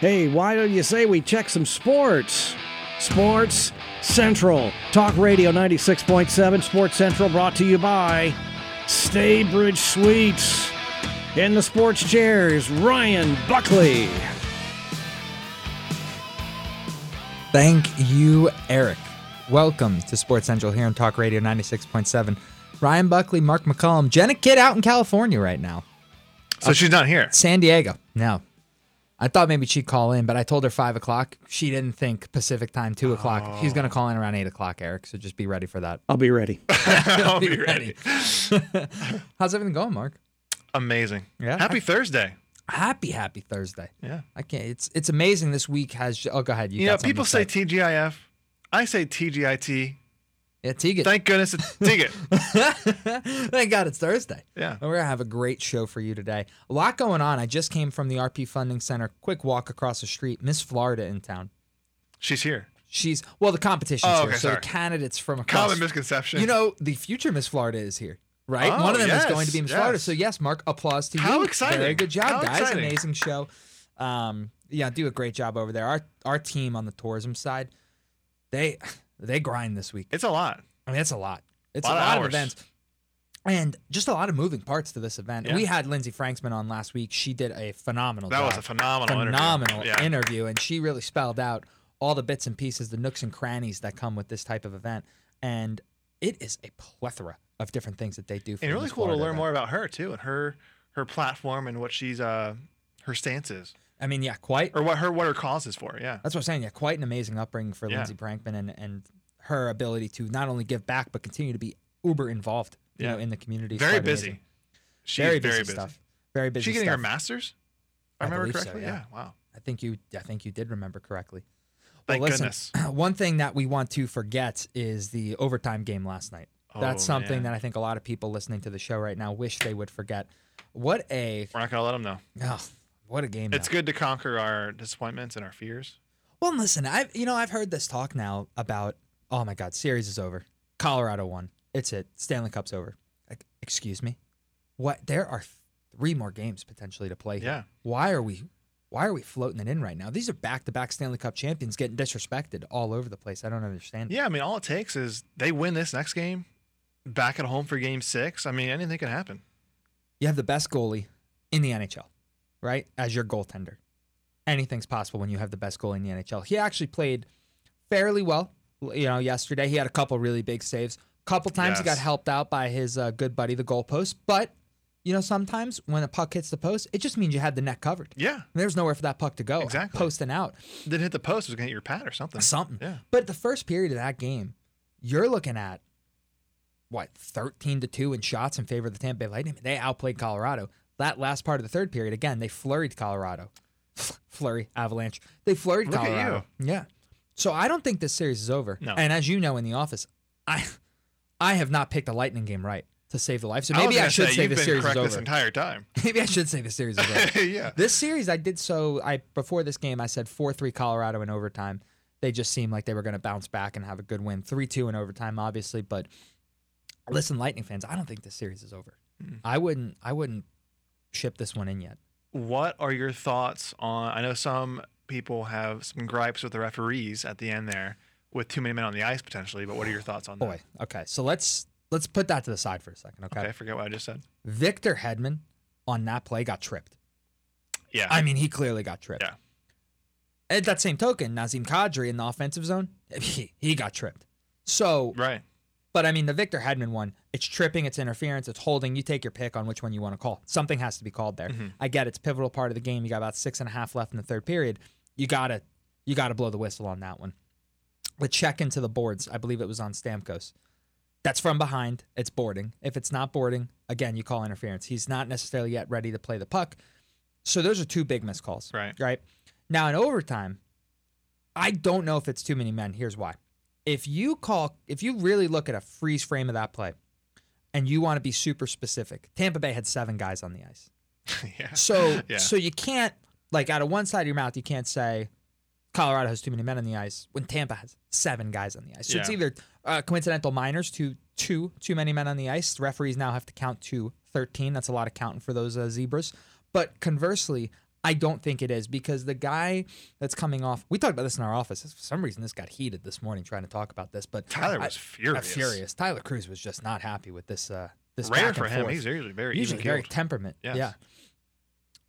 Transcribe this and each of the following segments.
Hey, why don't you say we check some sports? Sports Central. Talk Radio 96.7. Sports Central brought to you by Staybridge Suites. In the sports chairs, Ryan Buckley. Thank you, Eric. Welcome to Sports Central here on Talk Radio 96.7. Ryan Buckley, Mark McCollum, Jenna Kidd out in California right now. So she's not here. San Diego. No. I thought maybe she'd call in, but I told her five o'clock. She didn't think Pacific time, two o'clock. She's gonna call in around eight o'clock, Eric. So just be ready for that. I'll be ready. I'll be ready. How's everything going, Mark? Amazing. Yeah? Happy Thursday. Happy, happy Thursday. Yeah. I can't. It's it's amazing. This week has. Oh, go ahead. You, You know, got something people say TGIF. I say TGIT. Yeah, Tegan. Thank goodness it's Dig. Thank God it's Thursday. Yeah. And we're going to have a great show for you today. A lot going on. I just came from the RP Funding Center. Quick walk across the street. Miss Florida in town. She's here. She's, well, the competition's Oh, here. okay, so the candidates from across. Common misconception. You know, the future Miss Florida is here, right? Oh, One of them yes, is going to be Miss yes. Florida. So, yes, Mark, applause to How you. exciting. Very good job, How guys. exciting. Amazing show. Um, yeah, do a great job over there. Our our team on the tourism side, they they grind this week. it's a lot. I mean, it's a lot. It's a Lot of lot of hours. events. And just a lot of moving parts to this event. Yeah. We had Lindsay Franksman on last week. She did a phenomenal That job. was a phenomenal, phenomenal interview. Yeah. interview, and she really spelled out all the bits and pieces, the nooks and crannies that come with this type of event. And it is a plethora of different things that they do. For and really cool to learn event. more about her too, and her her platform and what she's uh her stance is, I mean, yeah, quite. or what her what her cause is for. Yeah. That's what I'm saying. Yeah, quite an amazing upbringing for Yeah. Lindsay Prankman and and her ability to not only give back but continue to be uber involved, you Yeah. know, in the community. Very busy. She's very very, busy, stuff. Very busy. She getting stuff. her master's? I I remember believe so, correctly. yeah. Wow. I think you I think you did remember correctly. Thank well, listen, goodness. one thing that we want to forget is the overtime game last night. Oh, That's Oh, something man. that I think a lot of people listening to the show right now wish they would forget. What a We're not gonna let them know. oh, what a game! It's that- good to conquer our disappointments and our fears. Well, listen, I've you know I've heard this talk now about oh my God, series is over. Colorado won. It's it. Stanley Cup's over. Like, excuse me, what? There are three more games potentially to play. here. Yeah. Why are we? Why are we floating it in right now? These are back-to-back Stanley Cup champions getting disrespected all over the place. I don't understand. Yeah, I mean, all it takes is they win this next game, back at home for game six. I mean, anything can happen. You have the best goalie in the NHL, right? As your goaltender. Anything's possible when you have the best goalie in the NHL. He actually played fairly well, you know, yesterday. He had a couple really big saves. A couple times he got helped out by his uh, good buddy, the goalpost. But, you know, sometimes when a puck hits the post, it just means you had the net covered. Yeah, There's nowhere for that puck to go. Exactly. Posting out. didn't hit the post. It was gonna hit your pad or something. Something. Yeah. But the first period of that game, you're looking at what, 13 to 2 in shots in favor of the Tampa Bay Lightning. They outplayed Colorado. That last part of the third period, again, they flurried Colorado. Flurry, Avalanche. They flurried Look at Colorado. Yeah. So I don't think this series is over. No. And as you know in the office, I I have not picked a Lightning game right to save the life. So maybe I, gonna should say, been series is correct this entire time. maybe I should say the series is over. yeah. This series, I did so. I before this game, I said four three Colorado in overtime. They just seemed like they were going to bounce back and have a good win. Three two in overtime, obviously. But listen, Lightning fans, I don't think this series is over. Hmm. I wouldn't. I wouldn't ship this one in yet. What are your thoughts on? I know some people have some gripes with the referees at the end there, with too many men on the ice potentially. But what are your thoughts on that? Boy, okay. So let's let's put that to the side for a second. Okay. Okay, forget what I just said. Victor Hedman on that play got tripped. Yeah. I mean, he clearly got tripped. Yeah. At that same token, Nazem Kadri in the offensive zone, he, he got tripped. So right. But I mean, the Victor Hedman one, it's tripping, it's interference, it's holding. You take your pick on which one you want to call. Something has to be called there. Mhm. I get it's a pivotal part of the game. You got about six and a half left in the third period. You gotta you gotta blow the whistle on that one. The check into the boards, I believe it was on Stamkos. That's from behind. It's boarding. If it's not boarding, again, you call interference. He's not necessarily yet ready to play the puck. So those are two big missed calls. Right. Right. Now in overtime, I don't know if it's too many men. Here's why. If you call, if you really look at a freeze frame of that play, and you want to be super specific, Tampa Bay had seven guys on the ice. yeah. So, Yeah. so you can't like out of one side of your mouth, you can't say Colorado has too many men on the ice when Tampa has seven guys on the ice. So it's either uh, coincidental minors to two too many men on the ice. The referees now have to count to thirteen. That's a lot of counting for those uh, zebras. But conversely, I don't think it is because the guy that's coming off. We talked about this in our office. For some reason, this got heated this morning trying to talk about this. But Tyler I- was uh, furious. furious. Tyler Cruz was just not happy with this. Uh, this Rare for him. forth. He's usually very usually very temperament. Yes. Yeah.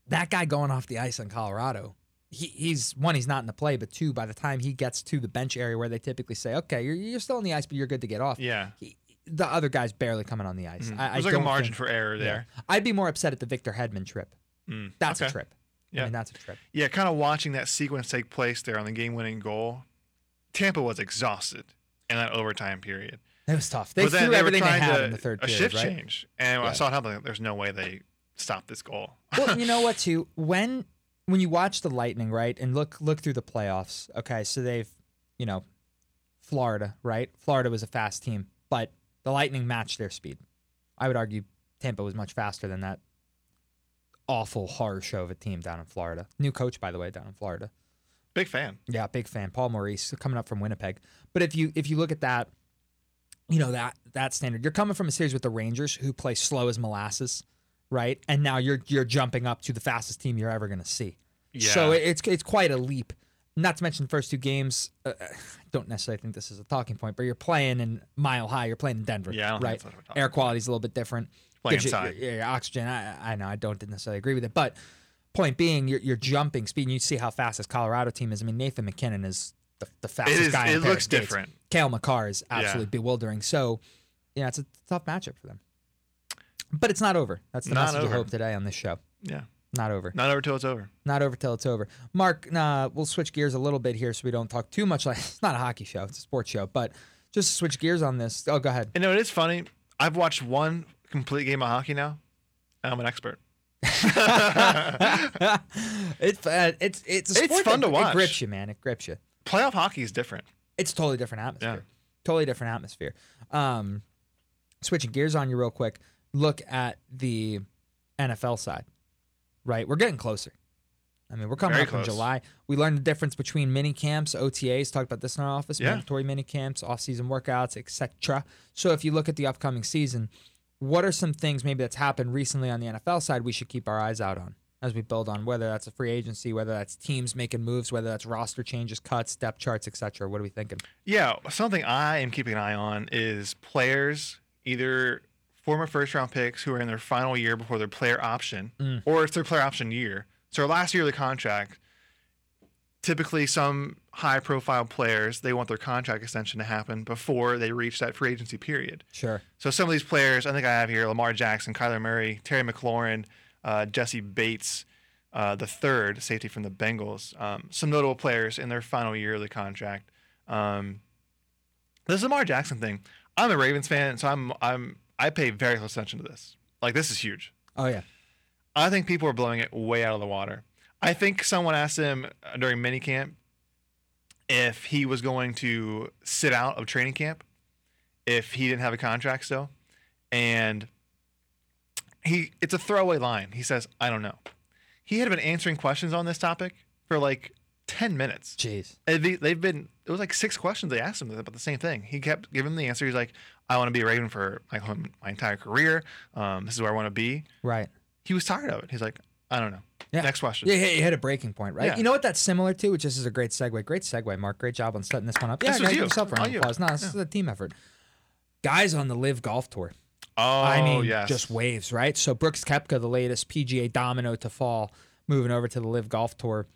That guy going off the ice in Colorado, he, he's one, he's not in the play, but two, by the time he gets to the bench area where they typically say, okay, you're, you're still on the ice, but you're good to get off. Yeah. He, the other guy's barely coming on the ice. Mhm. I, I There's like a margin think- for error yeah. there. I'd be more upset at the Victor Hedman trip. Mm, That's a okay. Trip. I Yeah. mean, that's a trip. Yeah, kind of watching that sequence take place there on the game-winning goal. Tampa was exhausted in that overtime period. It was tough. They but threw they everything they had to in the third a shift right? change, and Yeah. I saw it happen. There's no way they stopped this goal. well, you know what? Too when when you watch the Lightning, right, and look look through the playoffs. Okay, so they've, you know, Florida, right? Florida was a fast team, but the Lightning matched their speed. I would argue Tampa was much faster than that awful horror show of a team down in Florida. New coach, by the way, down in Florida. Big fan. Yeah, big fan. Paul Maurice coming up from Winnipeg. But if you if you look at that, you know that that standard, you're coming from a series with the Rangers who play slow as molasses, right? And now you're you're jumping up to the fastest team you're ever going to see. Yeah. So it's it's quite a leap. Not to mention the first two games. Uh, I don't necessarily think this is a talking point, but you're playing in Mile High. You're playing in Denver, Yeah, I don't think right? that's what we're talking Air quality's a little bit different. Playing you- yeah, yeah, oxygen. I, I know. I don't necessarily agree with it, but point being, you're, you're jumping speed. And you see how fast this Colorado team is. I mean, Nathan MacKinnon is the, the fastest is- guy. in it of looks skates. different. Cale Makar is Yeah. absolutely bewildering. So, yeah, it's a tough matchup for them. But it's not over. That's the Not message over. of hope today on this show. Yeah. Not over. Not over till it's over. Not over till it's over. Mark, nah, we'll switch gears a little bit here so we don't talk too much. Like it's not a hockey show; it's a sports show. But just to switch gears on this. Oh, go ahead. And you know, it is funny. I've watched one complete game of hockey now. I'm an expert. it's uh, it's it's a It's fun that- to watch. It grips you, man. It grips you. Playoff hockey is different. It's a totally different atmosphere. Yeah. Totally different atmosphere. Um, switching gears on you real quick. Look at the NFL side. Right, we're getting closer. I mean, we're coming Very up in. July. We learned the difference between mini camps, OTAs. Talked about this in our office. Yeah. Mandatory mini camps, off-season workouts, etc. So, if you look at the upcoming season, what are some things maybe that's happened recently on the NFL side we should keep our eyes out on as we build on whether that's a free agency, whether that's teams making moves, whether that's roster changes, cuts, depth charts, etc. What are we thinking? Yeah, something I am keeping an eye on is players, either former first round picks who are in their final year before their player option, Mm. or it's their player option year. So last year of the contract, typically some high profile players, they want their contract extension to happen before they reach that free agency period. Sure. So some of these players, I think I have here Lamar Jackson, Kyler Murray, Terry McLaurin, uh, Jessie Bates, uh, the third safety from the Bengals. Um, some notable players in their final year of the contract. Um, this Lamar Jackson thing. I'm a Ravens fan, so I'm I'm I pay very close attention to this. Like this is huge. Oh yeah. I think people are blowing it way out of the water. I think someone asked him uh, during minicamp if he was going to sit out of training camp if he didn't have a contract still, and he it's a throwaway line. He says, "I don't know." He had been answering questions on this topic for like ten minutes. Jeez. They- They've been it was like six questions they asked him about the same thing. He kept giving the answer. He's like, "I want to be a Raven for my my entire career. Um, this is where I want to be." Right. he was tired of it. He's like, I don't know. Yeah. Next question. Yeah, you hit a breaking point, right? Yeah. You know what that's similar to, which this is a great segue. Great segue, Mark. Great job on setting this one up. Yeah, This was guys, you. yourself round All you. applause. No, this is a team effort. Guys on the LIV Golf Tour. Oh, I mean, yes. just waves, right? So Brooks Koepka, the latest PGA domino to fall, moving over to the LIV Golf Tour.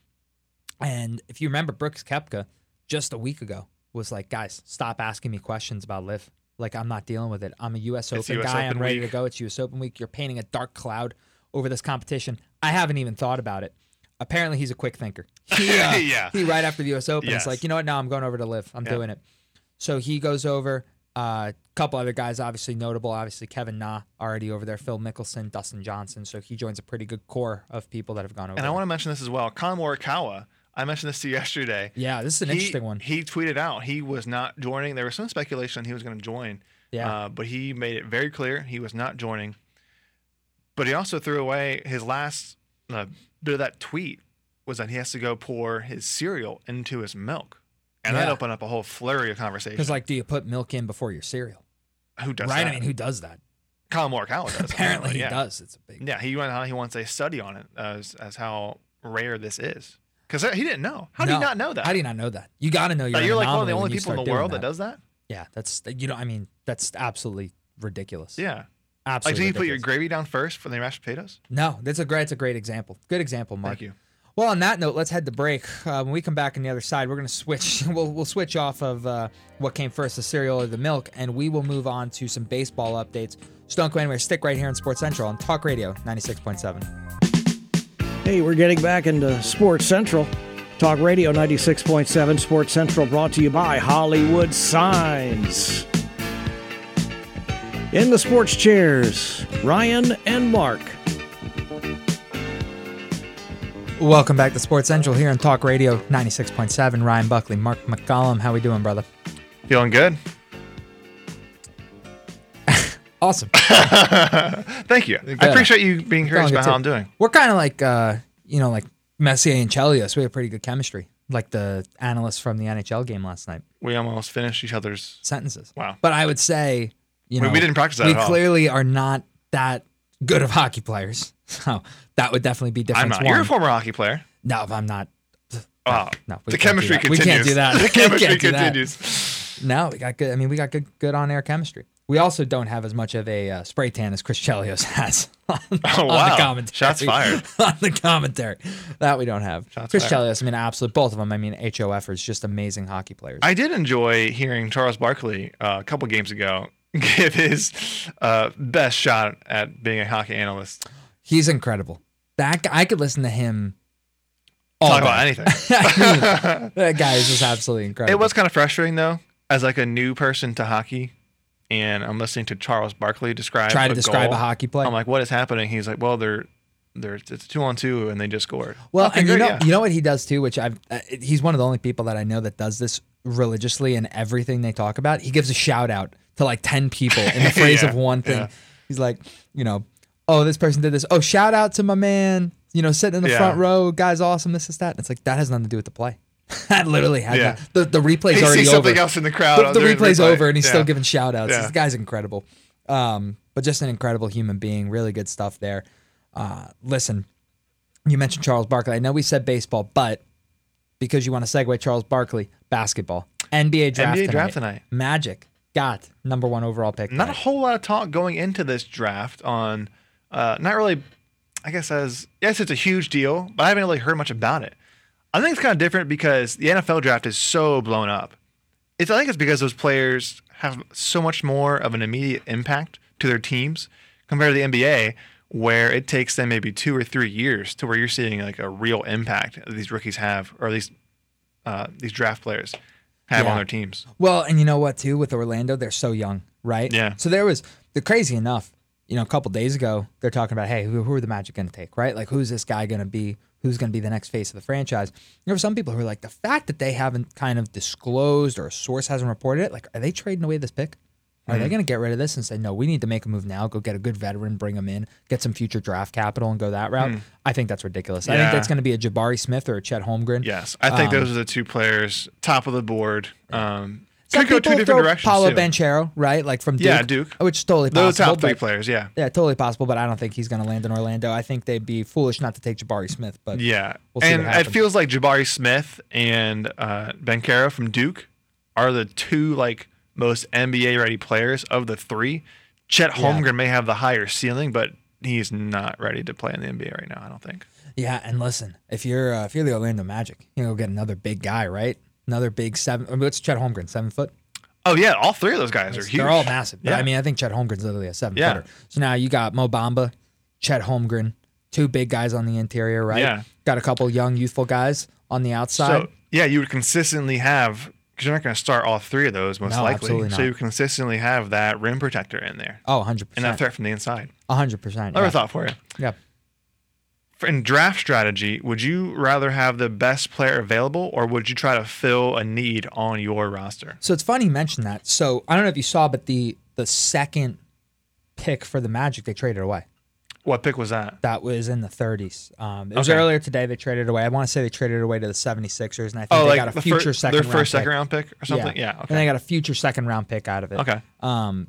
And if you remember, Brooks Koepka just a week ago was like, guys, stop asking me questions about LIV. Like, I'm not dealing with it. I'm a U.S. It's Open US guy. Open I'm ready week. to go. It's U.S. Open week. You're painting a dark cloud over this competition. I haven't even thought about it. Apparently, he's a quick thinker. He, uh, Yeah. He right after the U.S. Open, Yes. it's like, you know what? Now I'm going over to LIV. I'm Yeah. doing it. So he goes over. A uh, couple other guys, obviously notable. Obviously, Kevin Na already over there. Phil Mickelson, Dustin Johnson. So he joins a pretty good core of people that have gone over. And I want to mention this as well. Collin Morikawa. I mentioned this to you yesterday. yeah, this is an he, interesting one. He tweeted out he was not joining. There was some speculation he was going to join. Yeah. Uh, but he made it very clear he was not joining. But he also threw away his last uh, bit of that tweet was that he has to go pour his cereal into his milk. And that Yeah. opened up a whole flurry of conversation. Because like, do you put milk in before your cereal? who does right. that? Right? I mean, who does that? Collin Morikawa does. Apparently, he yeah. does. It's a big. Yeah, he went. He wants a study on it as as how rare this is because he didn't know. How do you No. not know that? How do you not know that? You got to know you're, That you're like one of the only people in the world that. does that. Yeah, that's you know. I mean, that's absolutely ridiculous. Yeah. Like, absolutely. do you put your gravy down first for the mashed potatoes? No, that's a great. It's a great example. Good example, Mark. Thank you. Well, on that note, let's head to break. Uh, when we come back on the other side, we're going to switch. We'll, we'll switch off of uh, what came first, the cereal or the milk, and we will move on to some baseball updates. So don't go anywhere. Stick right here in Sports Central on Talk Radio 96.7. Hey, we're getting back into Sports Central. Talk Radio 96.7 Sports Central brought to you by Hollywood Signs. In the sports chairs, Ryan and Mark. Welcome back to Sports Central here on Talk Radio 96.7. Ryan Buckley, Mark McCollum. How we doing, brother? Feeling good? Awesome. Thank you. I appreciate you being curious Feeling good about how too. I'm doing. We're kind of like, uh, you know, like Messier and Chelios. We have pretty good chemistry, like the analysts from the NHL game last night. We almost finished each other's. Sentences. Wow. But I would say, you We- know, we didn't practice that We at all. clearly are not that good of hockey players. So that would definitely be different. I'm not. one. You're a former hockey player. no, I'm not. Oh, no, the chemistry that. We can't do that. The chemistry can't do that. continues. No, we got good. I mean, we got good, good on air chemistry. We also don't have as much of a uh, spray tan as Chris Chelios has on, Oh, on wow. the commentary. Shots fired. on the commentary. That we don't have. Shots Chris fired. Chelios, I mean, absolute both of them. I mean, HOFers, just amazing hockey players. I did enjoy hearing Charles Barkley uh, a couple games ago give his uh, best shot at being a hockey analyst. He's incredible. That guy, I could listen to him. All Talk about anything. I mean, that guy is just absolutely incredible. It was kind of frustrating though, as like a new person to hockey, and I'm listening to Charles Barkley describe try to a describe goal. a hockey play. I'm like, what is happening? He's like, well, they're they're it's two on two, and they just scored. Well, Okay, and you great, know, yeah. you know what he does too, which I've. Uh, he's one of the only people that I know that does this religiously in everything they talk about. He gives a shout out to like ten people in the phrase Yeah, of one thing. yeah. He's like, you know, oh, this person did this. Oh, shout out to my man. You know, sitting in the Yeah. front row, guy's awesome. This is that. And it's like that has nothing to do with the play. that literally has Yeah. the the replay's he already sees over. something else in the crowd. the, the replay's replay. over and he's still giving shout outs. This guy's incredible. Um, but just an incredible human being. Really good stuff there. Uh, listen, you mentioned Charles Barkley. I know we said baseball, but because you want to segue Charles Barkley, basketball. NBA draft, NBA tonight. draft tonight. Magic got number one overall pick. Not a whole lot of talk going into this draft on, uh, not really, I guess as yes, it's a huge deal, but I haven't really heard much about it. I think it's kind of different because the NFL draft is so blown up. It's I think it's because those players have so much more of an immediate impact to their teams compared to the NBA, where it takes them maybe two or three years to where you're seeing like a real impact that these rookies have, or these uh, these draft players have Yeah. on their teams. Well, and you know what too with Orlando, they're so young, right? Yeah. So there was the crazy enough, you know, a couple days ago, they're talking about, hey, who, who are the Magic going to take, right? Like, who's this guy going to be? Who's going to be the next face of the franchise? There were some people who were like, the fact that they haven't kind of disclosed or a source hasn't reported it, like, are they trading away this pick? Are Mm-hmm. they going to get rid of this and say, no, we need to make a move now, go get a good veteran, bring him in, get some future draft capital and go that route? I think that's ridiculous. I think Hmm. That's going to be a Jabari Smith or a Chet Holmgren. Yes, I think Um, those are the two players top of the board. Um, Some could go two different directions. Paolo too. Banchero, right? Like from Duke. Yeah, Duke. Which is totally Those possible. top three but- players, yeah, Yeah, totally possible, but I don't think he's going to land in Orlando. I think they'd be foolish not to take Jabari Smith. But yeah. We'll and it feels like Jabari Smith and uh, Banchero from Duke are the two like most NBA ready players of the three. Chet Yeah. Holmgren may have the higher ceiling, but he's not ready to play in the NBA right now. I don't think. yeah, and listen, if you're uh, if you're the Orlando Magic, you know, get another big guy, right? Another big seven. I mean, what's Chet Holmgren? Seven foot. Oh yeah, all three of those guys are huge. They're all massive. Yeah. I mean, I think Chet Holmgren's literally a seven Yeah. footer. So now you got Mo Bamba, Chet Holmgren, two big guys on the interior, right? Yeah. Got a couple young, youthful guys on the outside. So yeah, you would consistently have because you're not going to start all three of those most No, likely. So you consistently have that rim protector in there oh, 100 percent. and that threat from the inside. 100 percent. Another thought for you. Yeah. In draft strategy, would you rather have the best player available or would you try to fill a need on your roster? So it's funny you mentioned that. So I don't know if you saw, but the the second pick for the Magic they traded away. What pick was that? That was in the 30s. Um, it was Okay. earlier today. They traded away. I want to say they traded away to the 76ers, and I think Oh, they got a the future fir- second their round first pick. second round pick or something? Yeah. And they got a future second round pick out of it. Okay. Um,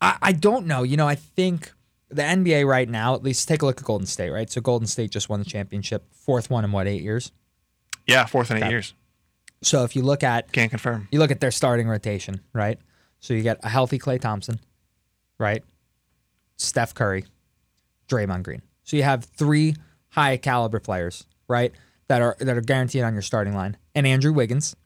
I, I don't know. You know, I think the NBA right now, at least take a look at Golden State, right? So Golden State just won the championship, fourth one in what eight years. Yeah, fourth in eight Okay. years. So if you look at Can't confirm. you look at their starting rotation, right? So you get a healthy Klay Thompson, right? Steph Curry, Draymond Green. So you have three high caliber players, right? That are that are guaranteed on your starting line. And Andrew Wiggins,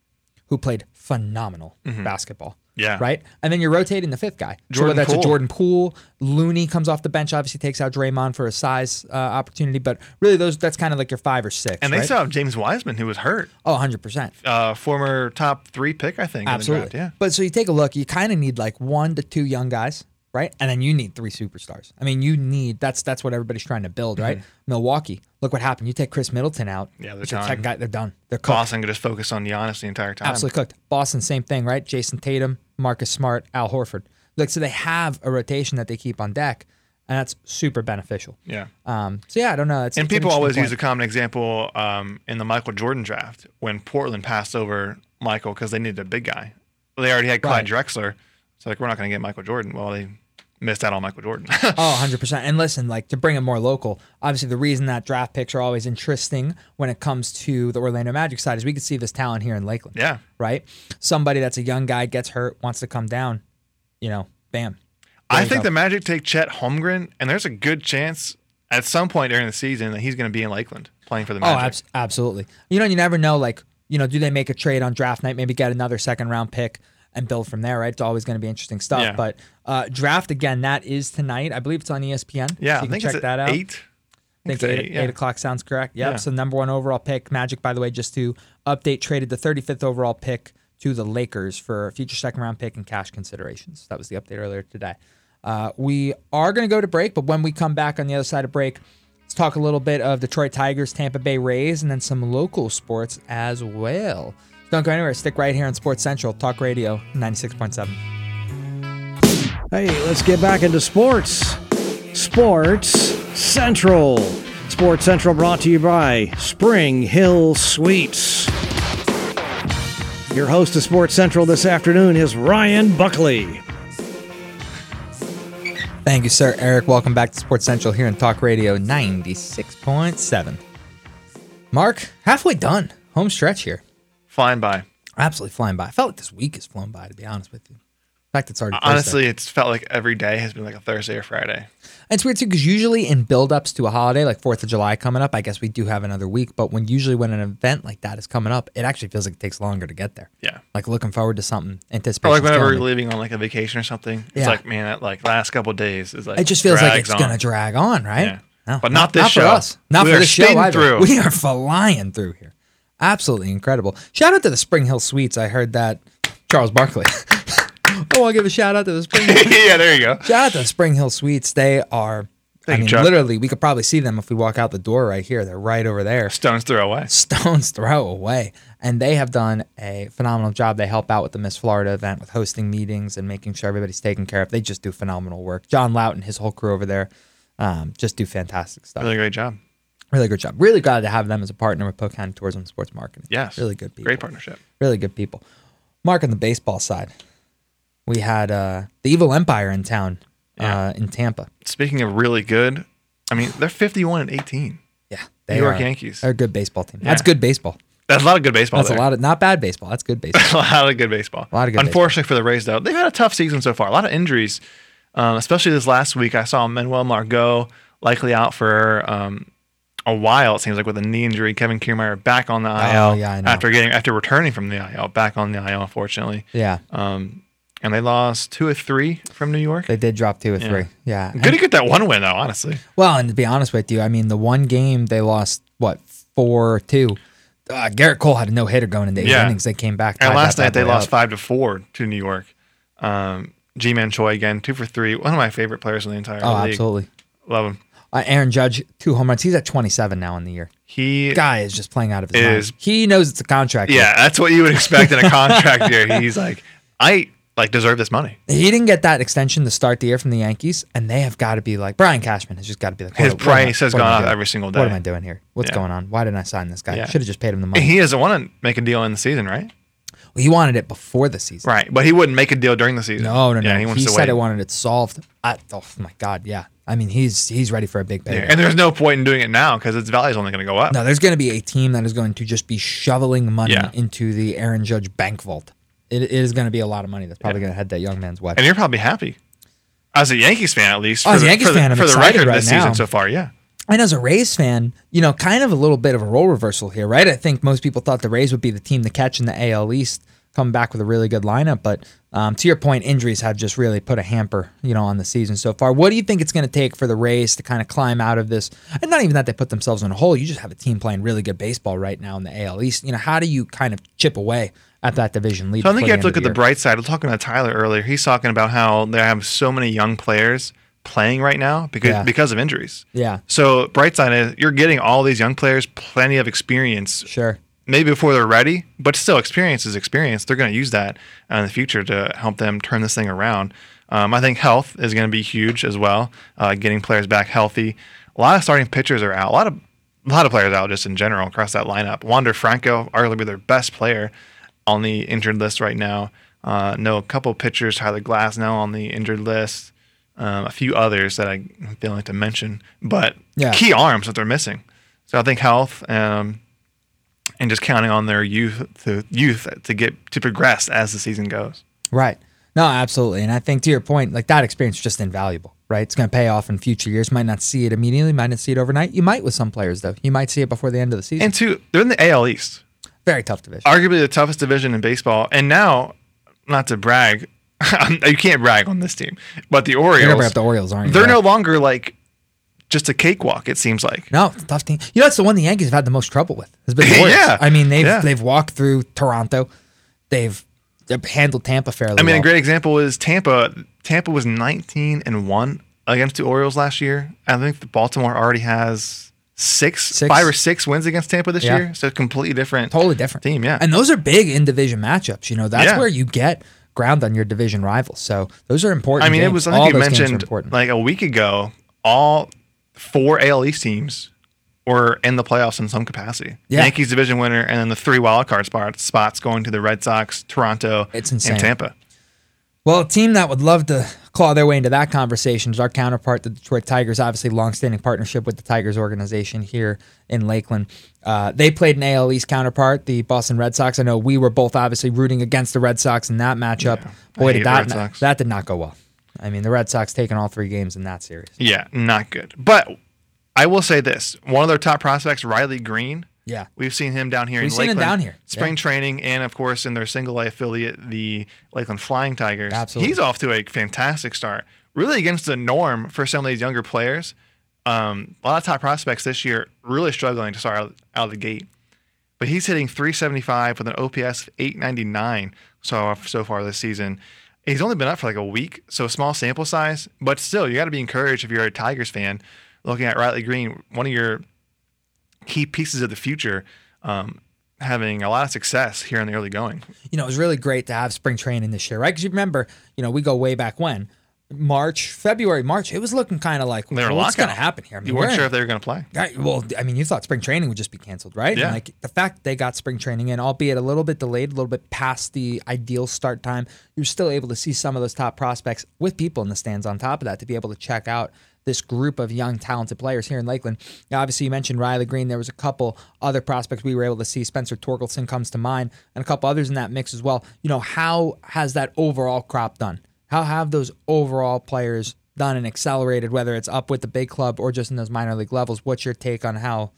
who played phenomenal basketball. Yeah. Right? And then you're rotating the fifth guy. so whether that's Poole. a Jordan Poole, Looney comes off the bench, obviously takes out Draymond for a size uh, opportunity, but really those that's kind of like your five or six. And they right? still have James Wiseman, who was hurt. Oh, 100%. Uh, former top three pick, I think. Absolutely. In the draft. But so you take a look, you kind of need like one to two young guys, right? And then you need three superstars. I mean, you need that's that's what everybody's trying to build, right? Milwaukee, look what happened. You take Khris Middleton out. Mm-hmm. Yeah, they're done. second guy, they're done. They're cooked. Boston could just focus on Giannis the entire time. Absolutely cooked. Boston, same thing, right? Jayson Tatum, Marcus Smart, Al Horford. Like so they have a rotation that they keep on deck, and that's super beneficial. Yeah. Um, so yeah, I don't know. It's, And it's an people always interesting use a common example um, in the Michael Jordan draft when Portland passed over Michael because they needed a big guy. They already had Clyde Drexler. So, like, we're not going to get Michael Jordan. Well, they missed out on Michael Jordan. Oh, 100%. And listen, like to bring it more local, obviously the reason that draft picks are always interesting when it comes to the Orlando Magic side is we can see this talent here in Lakeland. yeah. Right? Somebody that's a young guy gets hurt, wants to come down, you know, bam. There I think go. the Magic take Chet Holmgren, and there's a good chance at some point during the season that he's going to be in Lakeland playing for the Oh, Magic. abs- absolutely. You know, you never know, like, you know, do they make a trade on draft night, maybe get another second round pick and build from there, right? It's always going to be interesting stuff. Yeah. But uh, draft, again, that is tonight. I believe it's on ESPN. yeah, so you can check that out. eight. I think eight, eight, yeah. eight o'clock sounds correct. Yep. Yeah. So number one overall pick, Magic. By the way, just to update, traded the 35th overall pick to the Lakers for a future second round pick and cash considerations. That was the update earlier today. Uh, we are going to go to break, but when we come back on the other side of break, let's talk a little bit of Detroit Tigers, Tampa Bay Rays, and then some local sports as well. Don't go anywhere. Stick right here on Sports Central Talk Radio 96.7. Hey, let's get back into sports. Sports Central. Sports Central brought to you by Spring Hill Suites. Your host of Sports Central this afternoon is Ryan Buckley. Thank you, sir. Eric, welcome back to Sports Central here on Talk Radio 96.7. Mark, halfway done. Home stretch here. Flying by. Absolutely flying by. I felt like this week has flown by, to be honest with you. In fact, it's already Thursday. Uh, honestly, it's felt like every day has been like a Thursday or Friday. And it's weird too because usually in build-ups to a holiday like Fourth of July coming up, I guess we do have another week. But when usually when an event like that is coming up, it actually feels like it takes longer to get there. Yeah. Like looking forward to something. Or Anticipation. like whenever we're leaving on like a vacation or something, it's Yeah. like man, that like last couple days is like It just feels like it's on. gonna drag on, right? Yeah. No, But not this for show. us. Not We for this show either. through. We are flying through here. Absolutely incredible. Shout out to the Spring Hill Suites. I heard that Charles Barkley. Oh, I'll give a shout out to the Spring Hill. yeah, there you go. shout out to the Spring Hill Suites. They are. Thank you, mean, Chuck. literally, we could probably see them if we walk out the door right here. They're right over there. Stones throw away. stone's throw away. And they have done a phenomenal job. They help out with the Miss Florida event with hosting meetings and making sure everybody's taken care of. They just do phenomenal work. John Lout and his whole crew over there um, just do fantastic stuff. Really, great job. Good job. Really glad to have them as a partner with Polk County Tourism and Sports Marketing. Yes. Really good people. Great partnership. Really good people. Mark on the baseball side, we had uh, the Evil Empire in town Yeah. uh, in Tampa. Speaking of really good, I mean they're 51 and 18. Yeah. New York are, Yankees. They're a good baseball team. That's good baseball. That's a lot of good baseball. That's there. a lot of, not bad baseball. That's good baseball. a lot of good baseball. A lot of good Unfortunately for the Rays, though, they've had a tough season so far. A lot of injuries, um, especially this last week. I saw Manuel Margot likely out for um, a while. It seems like with a knee injury. Kevin Kiermaier back on the IL Oh, yeah, I know. after getting after returning from the IL, back on the IL. Unfortunately, yeah. um, and they lost two or three from New York. They did drop two or three. Yeah. Good to get that one win though. Honestly, Well, and to be honest with you, I mean, the one game they lost, what, 4 2. Uh, Gerrit Cole had a no hitter going into eight Yeah. innings. They came back. and last night they lost up. five to four to New York. Um, Ji-Man Choi again, two for three. One of my favorite players in the entire Oh, league. absolutely. Love him. Uh, Aaron Judge, two home runs. He's at 27 now in the year. He Guy is just playing out of his Is- mind. He knows it's a contract. year. Yeah, that's what you would expect in a contract year. He's like, I like deserve this money. He didn't get that extension to start the year from the Yankees, and they have got to be like Brian Cashman has just got to be like His what- price has what am gone up every single day. What am. I doing here? What's Yeah. going on? Why didn't I sign this guy? Yeah. Should have just paid him the money. He doesn't want to make a deal in the season, right? Well, he wanted it before the season. Right, but he wouldn't make a deal during the season. No, no, no. Yeah, he he said wait. it wanted it solved. I, oh my God, yeah. I mean, he's he's ready for a big payday. And there's no point in doing it now because its value is only going to go up. No, there's going to be a team that is going to just be shoveling money Yeah. into the Aaron Judge bank vault. It, it is going to be a lot of money that's probably going to head that young man's way. And you're probably happy. As a Yankees fan, at least. Oh, for as a the- Yankees the- fan, I'm for the excited record right this now. season so far, yeah. And as a Rays fan, you know, kind of a little bit of a role reversal here, right? I think most people thought the Rays would be the team to catch in the AL East, coming back with a really good lineup. But um, to your point, injuries have just really put a hamper, you know, on the season so far. What do you think it's going to take for the Rays to kind of climb out of this? And not even that they put themselves in a hole. You just have a team playing really good baseball right now in the AL East. You know, how do you kind of chip away at that division lead? So I think you have to look at the bright side. I was talking to Tyler earlier. He's talking about how they have so many young players playing right now because Yeah. because of injuries. Yeah, So bright side is you're getting all these young players plenty of experience sure. Maybe before they're ready, but still experience is experience. They're going to use that uh, in the future to help them turn this thing around. Um, I think health is going to be huge as well. Uh, getting players back healthy. A lot of starting pitchers are out. A lot of a lot of players out just in general across that lineup. Wander Franco, arguably their best player, on the injured list right now. Uh, know a couple pitchers, Tyler Glasnow on the injured list. Um, a few others that I feel like to mention, but Yeah. key arms that they're missing. So I think health um, and just counting on their youth to youth to get to progress as the season goes. Right. No, absolutely. And I think to your point, like that experience is just invaluable, right? It's going to pay off in future years. Might not see it immediately, might not see it overnight. You might with some players, though. You might see it before the end of the season. And two, they're in the AL East, Very tough division. arguably the toughest division in baseball. And now, not to brag, you can't brag on this team, but the Orioles. You're going to bring up the Orioles, aren't you? they're Yeah. no longer like just a cakewalk. It seems like. No, it's a tough team. You know, it's the one the Yankees have had the most trouble with. Has been the Orioles. Yeah. I mean, they've Yeah. they've walked through Toronto. They've, they've handled Tampa fairly I mean, well. a great example is Tampa. Tampa was 19 and one against the Orioles last year. I think the Baltimore already has six, Six. five or six wins against Tampa this Yeah. year. So completely different totally different team. Yeah. And those are big in division matchups. You know, that's Yeah. where you get ground on your division rivals. So those are important. I mean, it games. was. I All think you those games are mentioned important. like a week ago, all four AL East teams were in the playoffs in some capacity. Yeah. Yankees division winner, and then the three wild card spots spots going to the Red Sox, Toronto, It's insane. and Tampa. Well, a team that would love to claw their way into that conversation is our counterpart, the Detroit Tigers. Obviously, longstanding partnership with the Tigers organization here in Lakeland. Uh, they played an AL East counterpart, the Boston Red Sox. I know we were both obviously rooting against the Red Sox in that matchup. I Boy, did that that did not go well. I mean, the Red Sox taking all three games in that series. Yeah, not good. But I will say this: one of their top prospects, Riley Greene. Yeah, We've seen him down here We've in seen him down here, Spring yeah. training, and of course in their single A affiliate, the Lakeland Flying Tigers. Absolutely. He's off to a fantastic start. Really against the norm for some of these younger players. Um, a lot of top prospects this year really struggling to start out, out of the gate. But he's hitting 375 with an OPS of 899 so so far this season. He's only been up for like a week, so a small sample size. But still, you got to be encouraged if you're a Tigers fan, looking at Riley Greene, one of your key pieces of the future, um, having a lot of success here in the early going. you know, it was really great to have spring training this year, right? Because you remember, you know, we go way back when March, February, March. It was looking kind of like well, what's going to happen here. I mean, You weren't sure in- if they were going to play. Well, I mean, you thought spring training would just be canceled, right? And, Yeah. like the fact they got spring training in, albeit a little bit delayed, a little bit past the ideal start time, you're still able to see some of those top prospects with people in the stands on top of that to be able to check out this group of young, talented players here in Lakeland. Now, obviously, you mentioned Riley Greene. There was a couple other prospects we were able to see. Spencer Torkelson comes to mind, and a couple others in that mix as well. You know, how has that overall crop done? How have those overall players done and accelerated, whether it's up with the big club or just in those minor league levels? What's your take on how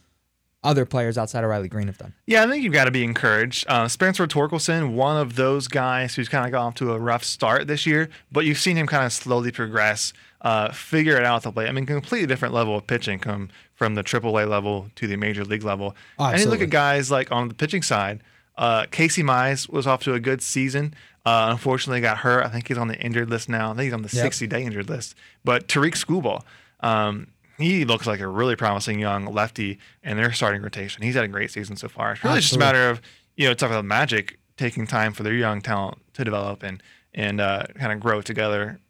other players outside of Riley Greene have done? Yeah, I think you've got to be encouraged. Uh, Spencer Torkelson, one of those guys who's kind of gone off to a rough start this year, but you've seen him kind of slowly progress, uh, figure it out the plate. I mean, completely different level of pitching come from the AAA level to the major league level. Oh, and you look at guys like on the pitching side, uh, Casey Mize was off to a good season. Uh, unfortunately, got hurt. I think he's on the injured list now. I think he's on the Yep. 60 day injured list. But Tarik Skubal, um, he looks like a really promising young lefty in their starting rotation. He's had a great season so far. It's really just a matter of, you know, talk about Magic taking time for their young talent to develop and and uh, kind of grow together.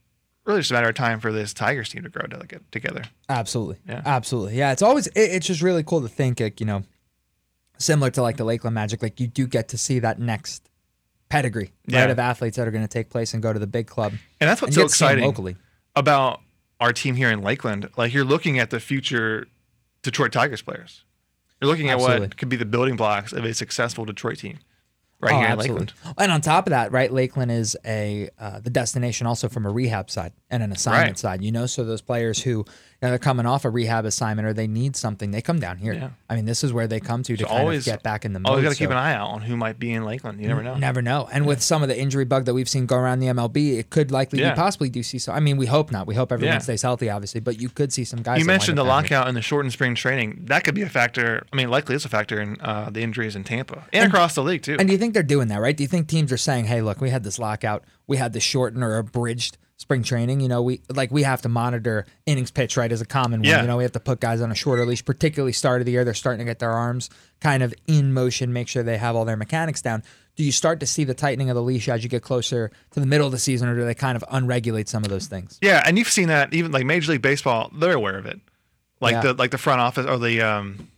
Really just a matter of time for this Tigers team to grow to together. Absolutely. Yeah. Absolutely. Yeah. It's always, it, it's just really cool to think, like, you know, similar to like the Lakeland Magic, like you do get to see that next pedigree, Yeah. right, of athletes that are going to take place and go to the big club. And that's what's and so you get to see 'em exciting locally. about our team here in Lakeland, like you're looking at the future Detroit Tigers players. You're looking at what could be the building blocks of a successful Detroit team right Oh, here in absolutely. Lakeland. And on top of that, right, Lakeland is a uh, the destination also from a rehab side and an assignment Right. side. You know, so those players who you know, they're coming off a rehab assignment or they need something, they come down here. Yeah. I mean, this is where they come to to So kind always- of get back in the mode. Always got to keep an eye out on who might be in Lakeland. You never know. Never know. And with some of the injury bug that we've seen go around the MLB, it could likely Yeah. be possibly do see some. I mean, we hope not. We hope everyone Yeah. stays healthy, obviously, but you could see some guys. You mentioned the lockout and the shortened spring training. That could be a factor. I mean, likely is a factor in uh, the injuries in Tampa and, across the league too. And do you think they're doing that, right? Do you think teams are saying, "Hey, look, we had this lockout, we had this shortened or abridged spring training. You know, we like we have to monitor innings pitch, right, as a common one. Yeah. You know, we have to put guys on a shorter leash, particularly start of the year. They're starting to get their arms kind of in motion, make sure they have all their mechanics down. Do you start to see the tightening of the leash as you get closer to the middle of the season, or do they kind of unregulate some of those things? Yeah, and you've seen that even like Major League Baseball, they're aware of it. Like Yeah. the like the front office or the um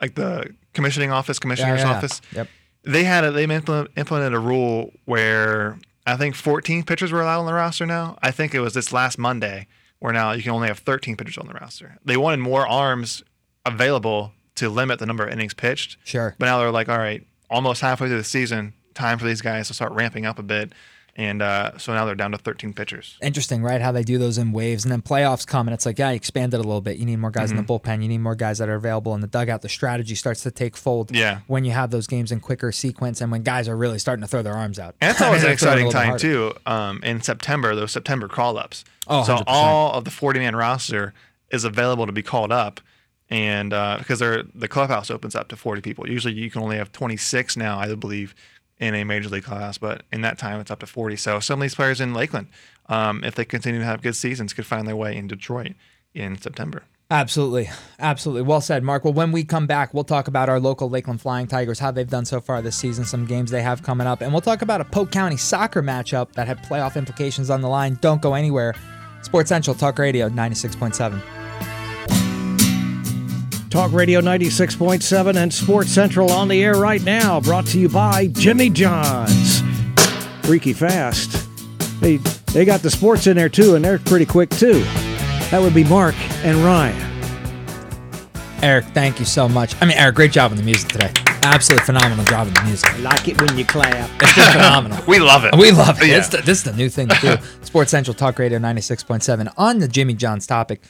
like the commissioning office, commissioner's office. Yep. They had a they implemented a rule where I think 14 pitchers were allowed on the roster now. I think it was this last Monday where now you can only have 13 pitchers on the roster. They wanted more arms available to limit the number of innings pitched. Sure. But now they're like, all right, almost halfway through the season, time for these guys to start ramping up a bit. And uh, so now they're down to 13 pitchers. Interesting, right? How they do those in waves, and then playoffs come, and it's like, yeah, you expand it a little bit. You need more guys in Mm-hmm. the bullpen. You need more guys that are available in the dugout. The strategy starts to take fold. Yeah. When you have those games in quicker sequence, and when guys are really starting to throw their arms out. And that's always an They're throwing a exciting time too. Um, in September, those September call ups. Oh, so 100%. all of the forty man roster is available to be called up, and uh, because the clubhouse opens up to forty people. Usually, you can only have twenty six now, I believe, in a major league class, but in that time, it's up to forty. So some of these players in Lakeland, um, if they continue to have good seasons, could find their way in Detroit in September. Absolutely. Absolutely. Well said, Mark. Well, when we come back, we'll talk about our local Lakeland Flying Tigers, how they've done so far this season, some games they have coming up, and we'll talk about a Polk County soccer matchup that had playoff implications on the line. Don't go anywhere. Sports Central Talk Radio 96.7. Talk Radio 96.7 and Sports Central on the air right now. Brought to you by Jimmy John's. Freaky fast. They, they got the sports in there too, and they're pretty quick too. That would be Mark and Ryan. Eric, thank you so much. I mean, Eric, great job on the music today. Absolutely phenomenal job on the music. I like it when you clap. It's been phenomenal. We love it. We love it. Yeah. It's the, this is the new thing to do. Sports Central Talk Radio 96.7. On the Jimmy John's topic,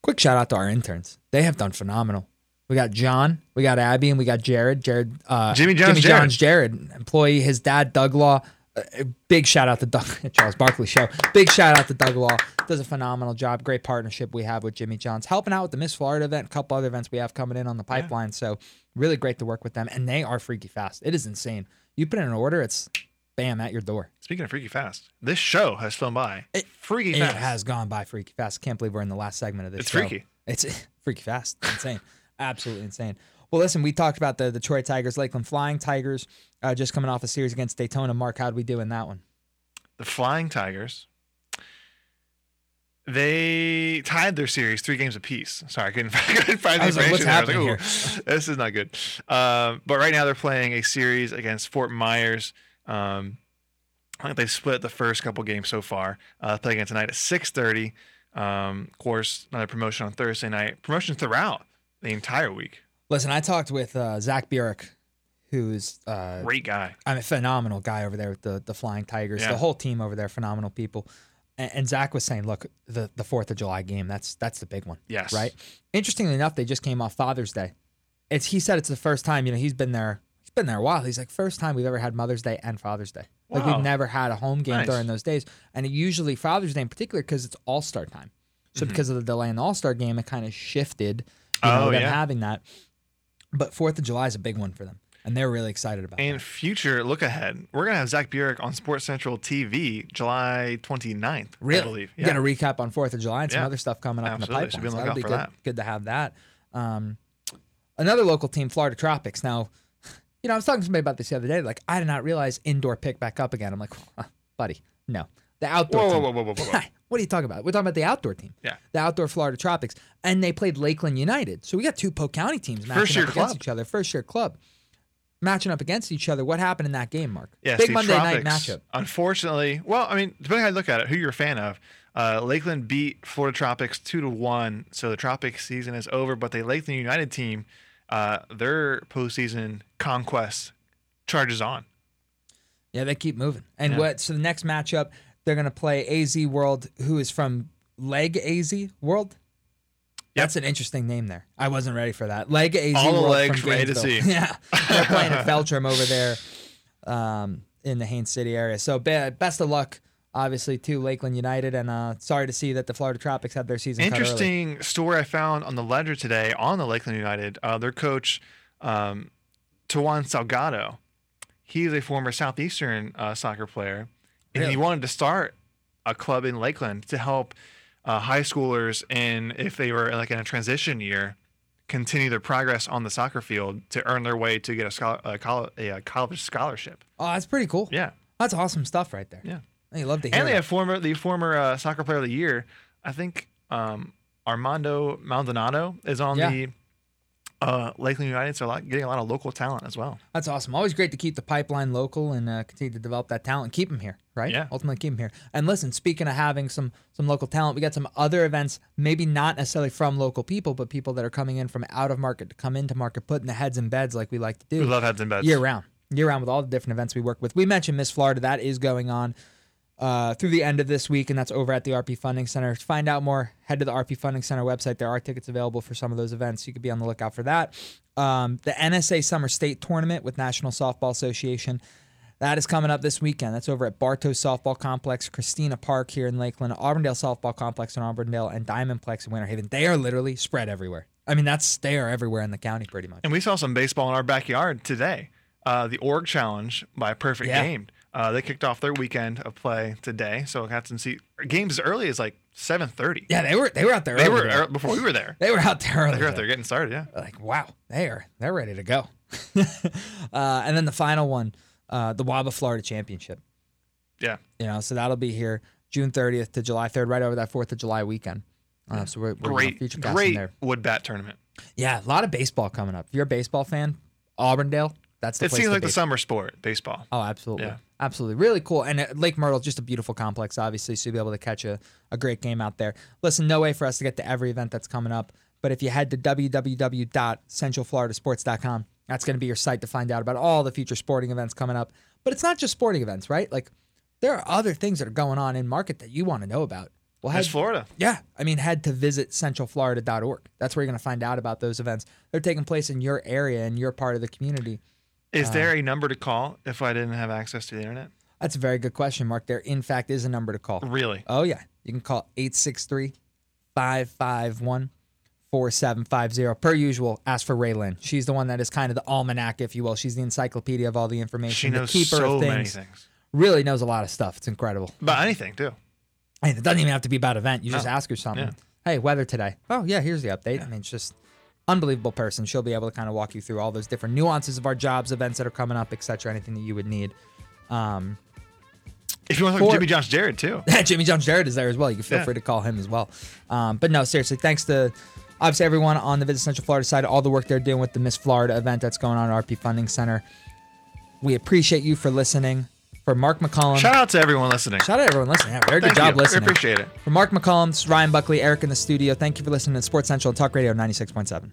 quick shout out to our interns. They have done phenomenal. We got John, we got Abby, and we got Jared. Jared, uh, Jimmy John's Jimmy John's Jared, employee. His dad, Doug Law. Uh, big shout out to Doug, Charles Barkley Show. Big shout out to Doug Law. Does a phenomenal job. Great partnership we have with Jimmy John's. Helping out with the Miss Florida event, a couple other events we have coming in on the pipeline. So really great to work with them. And they are freaky fast. It is insane. You put in an order, it's bam at your door. Speaking of freaky fast, this show has flown by. It- freaky fast. It fast. has gone by freaky fast. Can't believe we're in the last segment of this. It's show. freaky. It's freaky fast. Insane. Absolutely insane. Well, listen, we talked about the Detroit Tigers, Lakeland Flying Tigers, uh, just coming off a series against Daytona. Mark, how'd we do in that one? the Flying Tigers. They tied their series three games apiece. Sorry, I couldn't, I couldn't find the I was like, what's information. there. I happening was like, "Ooh, this is not good. Um, but right now they're playing a series against Fort Myers. Um, I think they've split the first couple games so far. Uh, play again tonight at 6:30. Um, of course, another promotion on Thursday night. Promotions throughout the entire week. Listen, I talked with uh, Zach Burek, who's uh, Great guy. I'm a phenomenal guy over there with the the Flying Tigers. Yeah. The whole team over there, phenomenal people. And, and Zach was saying, look, the the Fourth of July game, that's that's the big one. Yes. right? Interestingly enough, they just came off Father's Day. It's he said it's the first time, you know, he's been there. He's been there a while. He's like first time we've ever had Mother's Day and Father's Day. Like Wow. we've never had a home game Nice. during those days, and it usually Father's Day in particular because it's All Star time. So because of the delay in the All Star game, it kind of shifted. You know, Mm-hmm. Oh, them yeah. having that. But Fourth of July is a big one for them, and they're really excited about And it. future look ahead, we're gonna have Zach Burek on Sports Central TV July 29th, Really? I believe. Gonna recap on Fourth of July and some Yeah. other stuff coming up Absolutely. in the pipeline. on So that'll be good. for Good to have that. Um, another local team, Florida Tropics. Now, you know, I was talking to somebody about this the other day. Like, I did not realize indoor pick back up again. I'm like, buddy, no, the outdoor. Whoa, team. whoa, whoa, whoa, whoa, whoa. what are you talking about? We're talking about the outdoor team. Yeah. The outdoor Florida Tropics, and they played Lakeland United. So we got two Polk County teams matching First year up against each other. First year club matching up against each other. What happened in that game, Mark? Yeah, Big the Monday night matchup. Unfortunately, well, I mean, depending on how you look at it, who you're a fan of, Uh, Lakeland beat Florida Tropics two to one, so the Tropics season is over. But the Lakeland United team, uh, their postseason conquest charges on. Yeah, they keep moving. And Yeah. what? So the next matchup, they're gonna play AZ World, who is from Leg AZ World. That's an interesting name there. I wasn't ready for that. Leg AZ All the legs from A to Gainesville. Yeah, they're playing at Feltram over there, um, in the Haines City area. So best of luck, obviously, to Lakeland United. And uh, sorry to see that the Florida Tropics had their season cut early. Interesting story I found on the ledger today on the Lakeland United. Uh, their coach, um, Tawan Salgado, he's a former Southeastern uh, soccer player, and Really? he wanted to start a club in Lakeland to help uh, high schoolers, and if they were like in a transition year, continue their progress on the soccer field to earn their way to get a, schol- a, coll- a, uh, college scholarship. Oh, that's pretty cool. Yeah, That's awesome stuff right there. yeah. I love to hear. And they have former the former uh, soccer player of the year. I think um, Armando Maldonado is on Yeah. the uh, Lakeland United, so a lot, getting a lot of local talent as well. That's awesome. Always great to keep the pipeline local and uh, continue to develop that talent keep them here, right? Yeah. Ultimately, keep them here. And listen, speaking of having some some local talent, we got some other events, maybe not necessarily from local people, but people that are coming in from out of market to come into market, putting the heads in beds like we like to do We love heads and beds. year round, year round with all the different events we work with. We mentioned Miss Florida, that is going on uh, through the end of this week, and that's over at the RP Funding Center. To find out more, head to the RP Funding Center website. There are tickets available for some of those events. You could be on the lookout for that. Um, the NSA Summer State Tournament with National Softball Association. That is coming up this weekend. That's over at Bartow Softball Complex, Christina Park here in Lakeland, Auburndale Softball Complex in Auburndale, and Diamondplex in Winter Haven. They are literally spread everywhere. I mean, that's they are everywhere in the county pretty much. And we saw some baseball in our backyard today. Uh, the Org Challenge by Perfect Yeah. Game. Uh, they kicked off their weekend of play today, so I got some see games as early as like seven thirty. Yeah, they were they were out there. they early were er, before we were there. They were out there early. They were out there getting started. Yeah, like wow they are they're ready to go uh, and then the final one uh, the waba florida championship yeah. you know so that'll be here june 30th to july 3rd right over that 4th of july weekend uh, so we're, we're Great, great there wood bat tournament. yeah a lot of baseball coming up if you're a baseball fan auburndale that's the It seems to like the summer sport, baseball. Oh, absolutely. Yeah. Absolutely. Really cool. And uh, Lake Myrtle's just a beautiful complex, obviously, so you'll be able to catch a, a great game out there. Listen, no way for us to get to every event that's coming up, but if you head to www.centralfloridasports.com, that's going to be your site to find out about all the future sporting events coming up. But it's not just sporting events, right? Like, there are other things that are going on in market that you want to know about. Well, head, Florida. yeah, I mean, head to visit centralflorida.org. That's where you're going to find out about those events. They're taking place in your area and your part of the community. Is there uh, a number to call if I didn't have access to the internet? That's a very good question, Mark. There, in fact, is a number to call. Really? Oh, yeah. You can call 863 551 4750. Per usual, ask for Raylan. She's the one that is kind of the almanac, if you will. She's the encyclopedia of all the information. She knows the keeper so of many things. things Really knows a lot of stuff. It's incredible. about anything too. And it doesn't even have to be about event. You just No. ask her something. Hey, weather today. Oh, yeah, here's the update. I mean, it's just unbelievable person. She'll be able to kind of walk you through all those different nuances of our jobs, events that are coming up, etc. Anything that you would need. Um, If you want to talk Jimmy John's Jared too. Jimmy Jones Jared is there as well. You can feel Yeah. free to call him as well. Um, but no, seriously, thanks to obviously everyone on the Visit Central Florida side, all the work they're doing with the Miss Florida event that's going on at RP Funding Center. We appreciate you for listening. For Mark McCollum, Shout out to everyone listening. shout out to everyone listening. Yeah, very good job you. listening. We appreciate it. For Mark McCollum, Ryan Buckley, Eric in the studio, thank you for listening to Sports Central and Talk Radio 96.7.